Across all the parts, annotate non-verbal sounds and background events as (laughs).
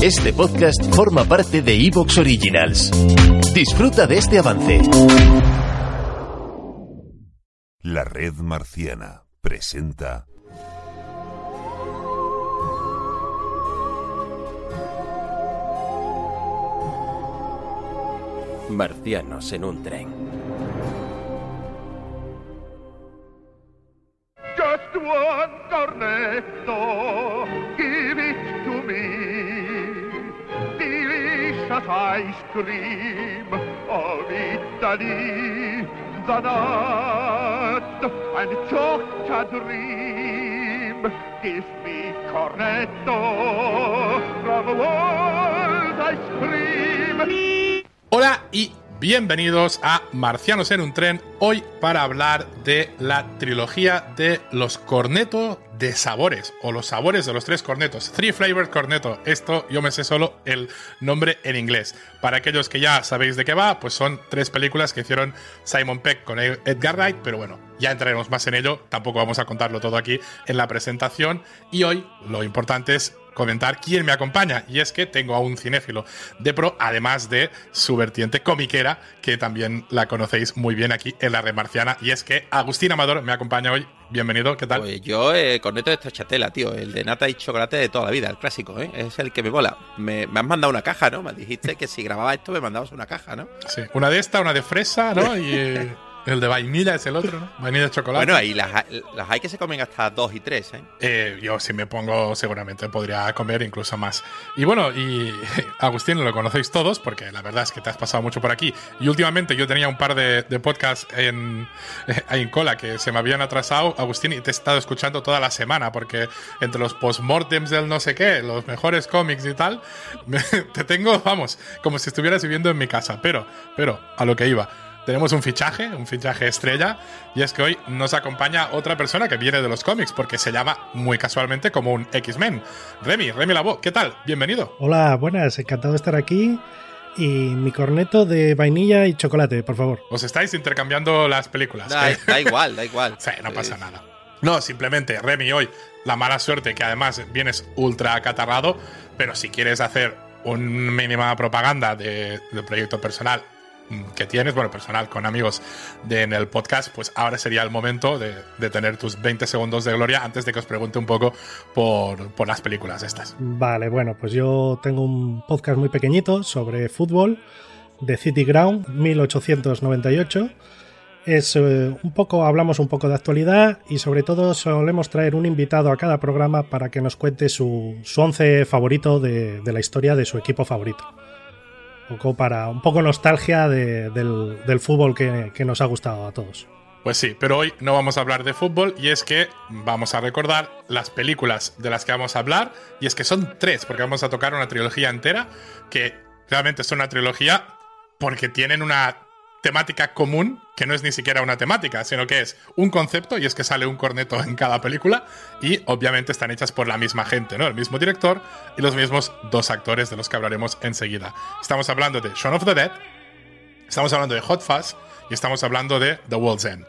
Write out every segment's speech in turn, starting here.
Este podcast forma parte de Evox Originals. Disfruta de este avance. La red marciana presenta Marcianos en un tren. Ice cream of Italy. The nut and chocolate dream. Give me cornetto from world ice cream. Hola y bienvenidos a Marcianos en un tren, hoy para hablar de la trilogía de los corneto de sabores, o los sabores de los tres cornetos, Three Flavored Corneto, esto yo me sé solo el nombre en inglés. Para aquellos que ya sabéis de qué va, pues son tres películas que hicieron Simon Peck con Edgar Wright, pero bueno, ya entraremos más en ello, tampoco vamos a contarlo todo aquí en la presentación, y hoy lo importante es comentar quién me acompaña. Y es que tengo a un cinéfilo de pro, además de su vertiente comiquera, que también la conocéis muy bien aquí en la red marciana. Y es que Agustín Amador me acompaña hoy. Bienvenido, ¿qué tal? Pues yo, eh, corneto de esta chatela, tío, el de nata y chocolate de toda la vida, el clásico, ¿eh? Es el que me mola. Me, me has mandado una caja, ¿no? Me dijiste que si grababa esto me mandabas una caja, ¿no? Sí, una de esta, una de fresa, ¿no? Y (laughs) el de vainilla es el otro, ¿no? Vainilla de chocolate. Bueno, ahí las, las hay que se comen hasta dos y tres, ¿eh? Eh, yo si me pongo seguramente podría comer incluso más. Y bueno, y (laughs) Agustín lo conocéis todos porque la verdad es que te has pasado mucho por aquí. Y últimamente yo tenía un par de, de podcasts en, (laughs) en cola que se me habían atrasado, Agustín, y te he estado escuchando toda la semana porque entre los postmortems del no sé qué, los mejores cómics y tal, (laughs) me- te tengo, vamos, como si estuvieras viviendo en mi casa. Pero, pero, a lo que iba tenemos un fichaje, un fichaje estrella, y es que hoy nos acompaña otra persona que viene de los cómics, porque se llama muy casualmente como un X-Men. Remy, Remy Labo, ¿qué tal? Bienvenido. Hola, buenas, encantado de estar aquí. Y mi corneto de vainilla y chocolate, por favor. Os estáis intercambiando las películas. Da, ¿eh? da igual, da igual. (laughs) Sí, no pasa nada. No, simplemente, Remy, hoy la mala suerte que además vienes ultra acatarrado, pero si quieres hacer una mínima propaganda de, del proyecto personal que tienes, bueno, personal con amigos de, en el podcast, pues ahora sería el momento de, tener tus 20 segundos de gloria antes de que os pregunte un poco por, por las películas estas. Vale, bueno, pues yo tengo un podcast muy pequeñito sobre fútbol de City Ground 1898. Es eh, un poco, hablamos un poco de actualidad y sobre todo solemos traer un invitado a cada programa para que nos cuente su, su once favorito de, de la historia de su equipo favorito. Un poco para un poco nostalgia de- del, del fútbol que, que nos ha gustado a todos. Pues sí, pero hoy no vamos a hablar de fútbol y es que vamos a recordar las películas de las que vamos a hablar y es que son tres, porque vamos a tocar una trilogía entera que realmente es una trilogía porque tienen una temática común que no es ni siquiera una temática, sino que es un concepto y es que sale un corneto en cada película y obviamente están hechas por la misma gente, ¿no? El mismo director y los mismos dos actores de los que hablaremos enseguida. Estamos hablando de Shaun of the Dead, Estamos hablando de Hot Fuzz y estamos hablando de The World's End.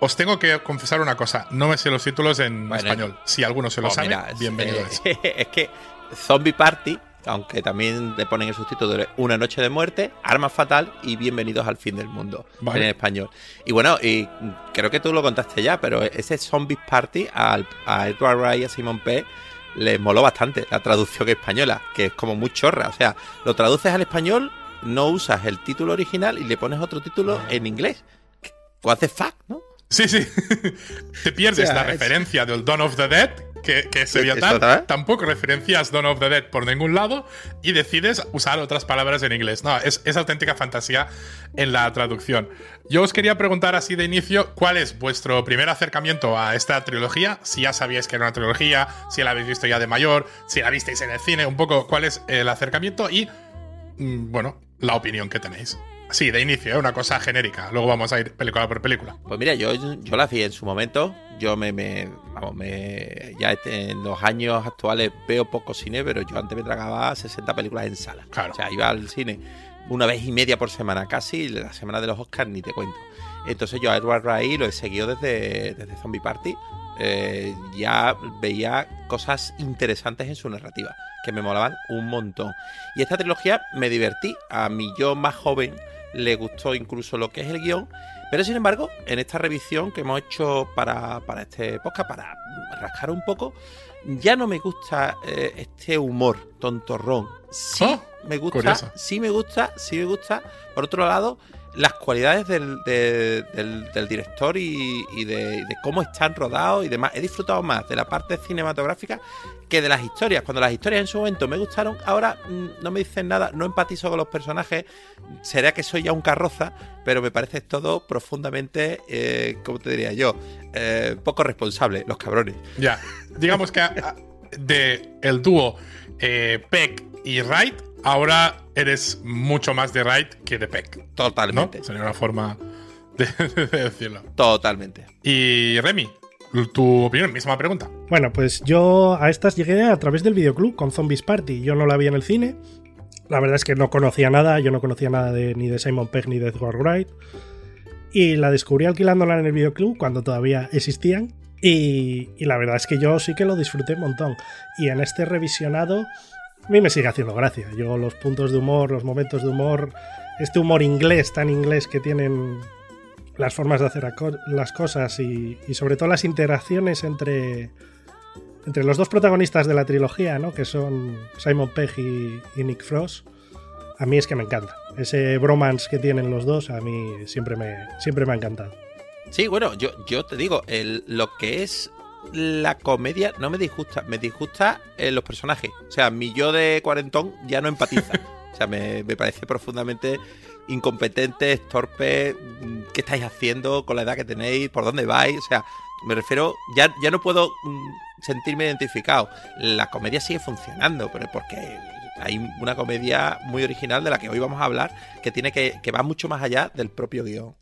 Os tengo que confesar una cosa, no me sé los títulos en Bueno, español. Si alguno se lo Pues sabe, mira, bienvenido eh, (laughs) es que Zombie Party, aunque también le ponen el subtítulo de Una noche de muerte, Arma fatal y Bienvenidos al fin del mundo Vale. en español. Y bueno, y creo que tú lo contaste ya, pero ese Zombie Party al- a Edward Wright y a Simon P les moló bastante la traducción española, que es como muy chorra. O sea, lo traduces al español, no usas el título original y le pones otro título en inglés. What the fuck, ¿no? Sí, sí. (laughs) Te pierdes O sea, la es- referencia del Dawn of the Dead, que, que sería Sí, tal. Tampoco referencias Dawn of the Dead por ningún lado y decides usar otras palabras en inglés. No, es, es auténtica fantasía en la traducción. Yo os quería preguntar así de inicio, ¿cuál es vuestro primer acercamiento a esta trilogía? Si ya sabíais que era una trilogía, si la habéis visto ya de mayor, si la visteis en el cine, un poco cuál es el acercamiento y, mm, bueno, la opinión que tenéis. Sí, de inicio, ¿eh? una cosa genérica. Luego vamos a ir película por película. Pues mira, yo, yo la vi en su momento. Yo me, me- vamos, me, ya este- en los años actuales veo poco cine, pero yo antes me tragaba 60 películas en sala. Claro. O sea, iba al cine una vez y media por semana casi, la semana de los Oscars ni te cuento. Entonces yo a Edward Wright lo he seguido desde, desde Zombie Party eh, ya veía cosas interesantes en su narrativa, que me molaban un montón. Y esta trilogía me divertí. A mi yo más joven le gustó incluso lo que es el guion. Pero sin embargo, en esta revisión que hemos hecho para, para este podcast, para rascar un poco, ya no me gusta eh, este humor tontorrón. Sí Oh, me gusta, curioso. sí me gusta, sí me gusta. Por otro lado, las cualidades del, de- del- director y, y de, de cómo están rodados y demás. He disfrutado más de la parte cinematográfica que de las historias. Cuando las historias en su momento me gustaron, ahora mm, no me dicen nada, no empatizo con los personajes. Será que soy ya un carroza, pero me parece todo profundamente, eh, ¿cómo te diría yo? Eh, poco responsable, los cabrones. Ya. Digamos que a- a- de el dúo eh, Peck y Wright, ahora eres mucho más de Wright que de Peck. ¿No? Totalmente. Sería una forma de, de decirlo. Totalmente. Y Remy, tu opinión, misma pregunta. Bueno, pues yo a estas llegué a través del videoclub con Zombies Party. Yo no la vi en el cine. La verdad es que no conocía nada. Yo no conocía nada de, ni de Simon Pegg ni de Edward Wright. Y la descubrí alquilándola en el videoclub cuando todavía existían. Y, y la verdad es que yo sí que lo disfruté un montón. Y en este revisionado, a mí me sigue haciendo gracia. Yo los puntos de humor, los momentos de humor, este humor inglés, tan inglés que tienen las formas de hacer las cosas y, y sobre todo las interacciones entre, entre los dos protagonistas de la trilogía, ¿no? que son Simon Pegg y, y Nick Frost, a mí es que me encanta. Ese bromance que tienen los dos a mí siempre me, siempre me ha encantado. Sí, bueno, yo, yo te digo, el, lo que es la comedia no me disgusta, me disgusta eh, los personajes. O sea, mi yo de cuarentón ya no empatiza. (laughs) O sea, me, me parece profundamente incompetente, torpe, mm, qué estáis haciendo con la edad que tenéis, por dónde vais. O sea, me refiero, ya, ya no puedo mm, sentirme identificado. La comedia sigue funcionando, pero porque hay una comedia muy original de la que hoy vamos a hablar, que tiene que, que va mucho más allá del propio guion.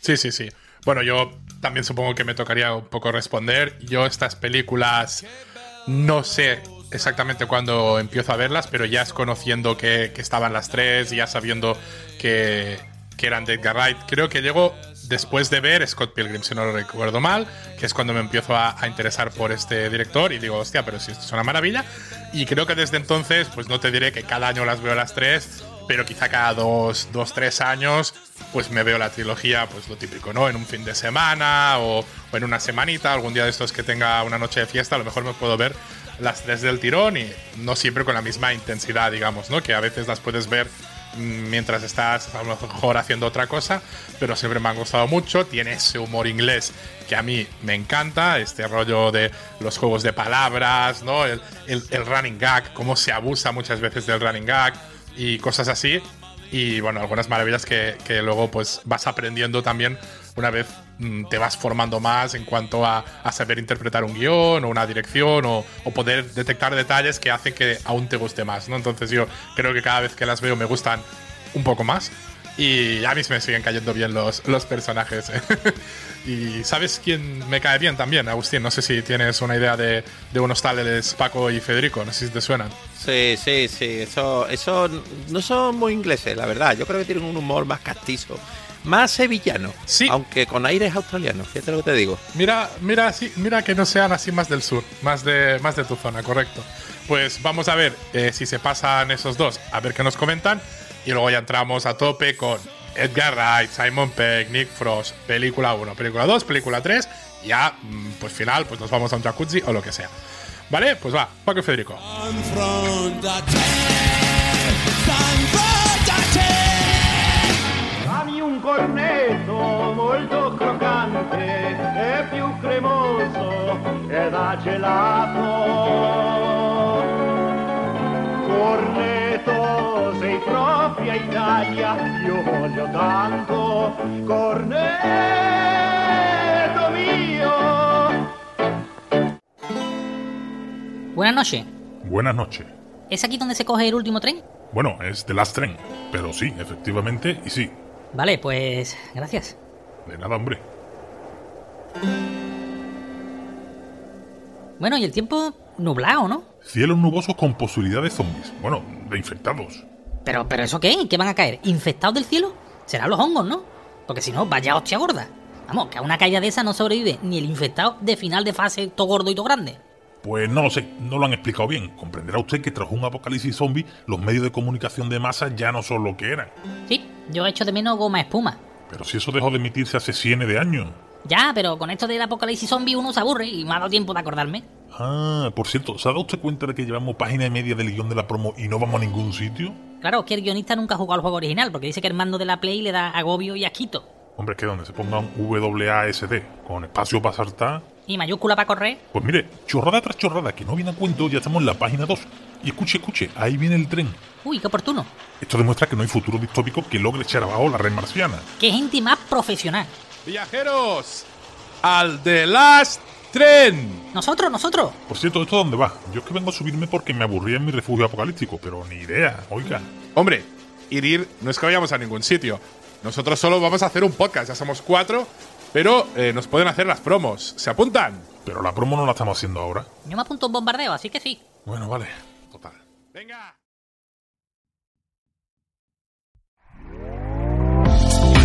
Sí, sí, sí. Bueno, yo también supongo que me tocaría un poco responder. Yo estas películas no sé exactamente cuándo empiezo a verlas, pero ya es conociendo que, que estaban las tres, ya sabiendo que, que eran de Edgar Wright. Creo que llego después de ver Scott Pilgrim, si no lo recuerdo mal, que es cuando me empiezo a, a interesar por este director y digo, hostia, pero si esto es una maravilla. Y creo que desde entonces, pues no te diré que cada año las veo las tres, pero quizá cada dos, dos, tres años, pues me veo la trilogía, pues lo típico, ¿no? En un fin de semana o, o en una semanita, algún día de estos que tenga una noche de fiesta, a lo mejor me puedo ver las tres del tirón y no siempre con la misma intensidad, digamos, ¿no? Que a veces las puedes ver mm, mientras estás a lo mejor haciendo otra cosa, pero siempre me han gustado mucho. Tiene ese humor inglés que a mí me encanta, este rollo de los juegos de palabras, ¿no? El, el- el running gag, cómo se abusa muchas veces del running gag y cosas así. Y bueno, algunas maravillas que, que luego pues vas aprendiendo también una vez mm, te vas formando más en cuanto a, a saber interpretar un guion o una dirección o, o poder detectar detalles que hacen que aún te guste más, ¿no? Entonces yo creo que cada vez que las veo me gustan un poco más y a mí me siguen cayendo bien los, los personajes. ¿eh? (laughs) y ¿sabes quién me cae bien también, Agustín? No sé si tienes una idea de, de unos tales Paco y Federico, no sé si te suenan. Sí, sí, sí. Eso, eso no son muy ingleses, la verdad. Yo creo que tienen un humor más castizo. Más sevillano. Sí. Aunque con aires australianos. Fíjate lo que te digo. Mira, mira, sí, mira que no sean así más del sur, más de, más de tu zona, correcto. Pues vamos a ver eh, si se pasan esos dos, a ver qué nos comentan. Y luego ya entramos a tope con Edgar Wright, Simon Pegg, Nick Frost, película 1, película 2, película 3. Y ya, mm, pues final, pues nos vamos a un jacuzzi o lo que sea. ¿Vale? Pues va, Paco y Federico. Un molto croccante e più cremoso e da gelato. Italia, io voglio tanto. Cornetto mio. Buenas noches. Buenas noches. ¿Es aquí donde se coge el último tren? Bueno, es The Last Train, pero sí, efectivamente, y sí. Vale, pues gracias. De nada, hombre. Bueno, y el tiempo nublado, ¿no? Cielos nubosos con posibilidad de zombies. Bueno, de infectados. Pero, pero ¿eso qué? ¿Qué van a caer? ¿Infectados del cielo? Serán los hongos, ¿no? Porque si no, vaya hostia gorda. Vamos, que a una caída de esa no sobrevive ni el infectado de final de fase todo gordo y todo grande. Pues no lo sé, no lo han explicado bien. Comprenderá usted que tras un apocalipsis zombie, los medios de comunicación de masa ya no son lo que eran. Sí, yo echo de menos goma espuma. Pero si eso dejó de emitirse hace cientos de años. Ya, pero con esto del apocalipsis zombie uno se aburre y me ha dado tiempo de acordarme. Ah, por cierto, ¿se ha dado usted cuenta de que llevamos página y media del guion de la promo y no vamos a ningún sitio? Claro, que el guionista nunca ha jugado al juego original, porque dice que el mando de la Play le da agobio y asquito. Hombre, es que donde se ponga un WASD con espacio para saltar. ¿Y mayúscula para correr? Pues mire, chorrada tras chorrada, que no viene a cuento, ya estamos en la página 2. Y escuche, escuche, ahí viene el tren. Uy, qué oportuno. Esto demuestra que no hay futuro distópico que logre echar abajo la red marciana. Qué gente más profesional. Viajeros, al The Last Tren. Nosotros, nosotros. Por cierto, ¿esto dónde va? Yo es que vengo a subirme porque me aburría en mi refugio apocalíptico, pero ni idea, oiga. Hombre, ir ir no es que vayamos a ningún sitio. Nosotros solo vamos a hacer un podcast, ya somos cuatro, pero eh, nos pueden hacer las promos. ¿Se apuntan? Pero la promo no la estamos haciendo ahora. Yo me apunto a un bombardeo, así que sí. Bueno, vale. Total. Venga.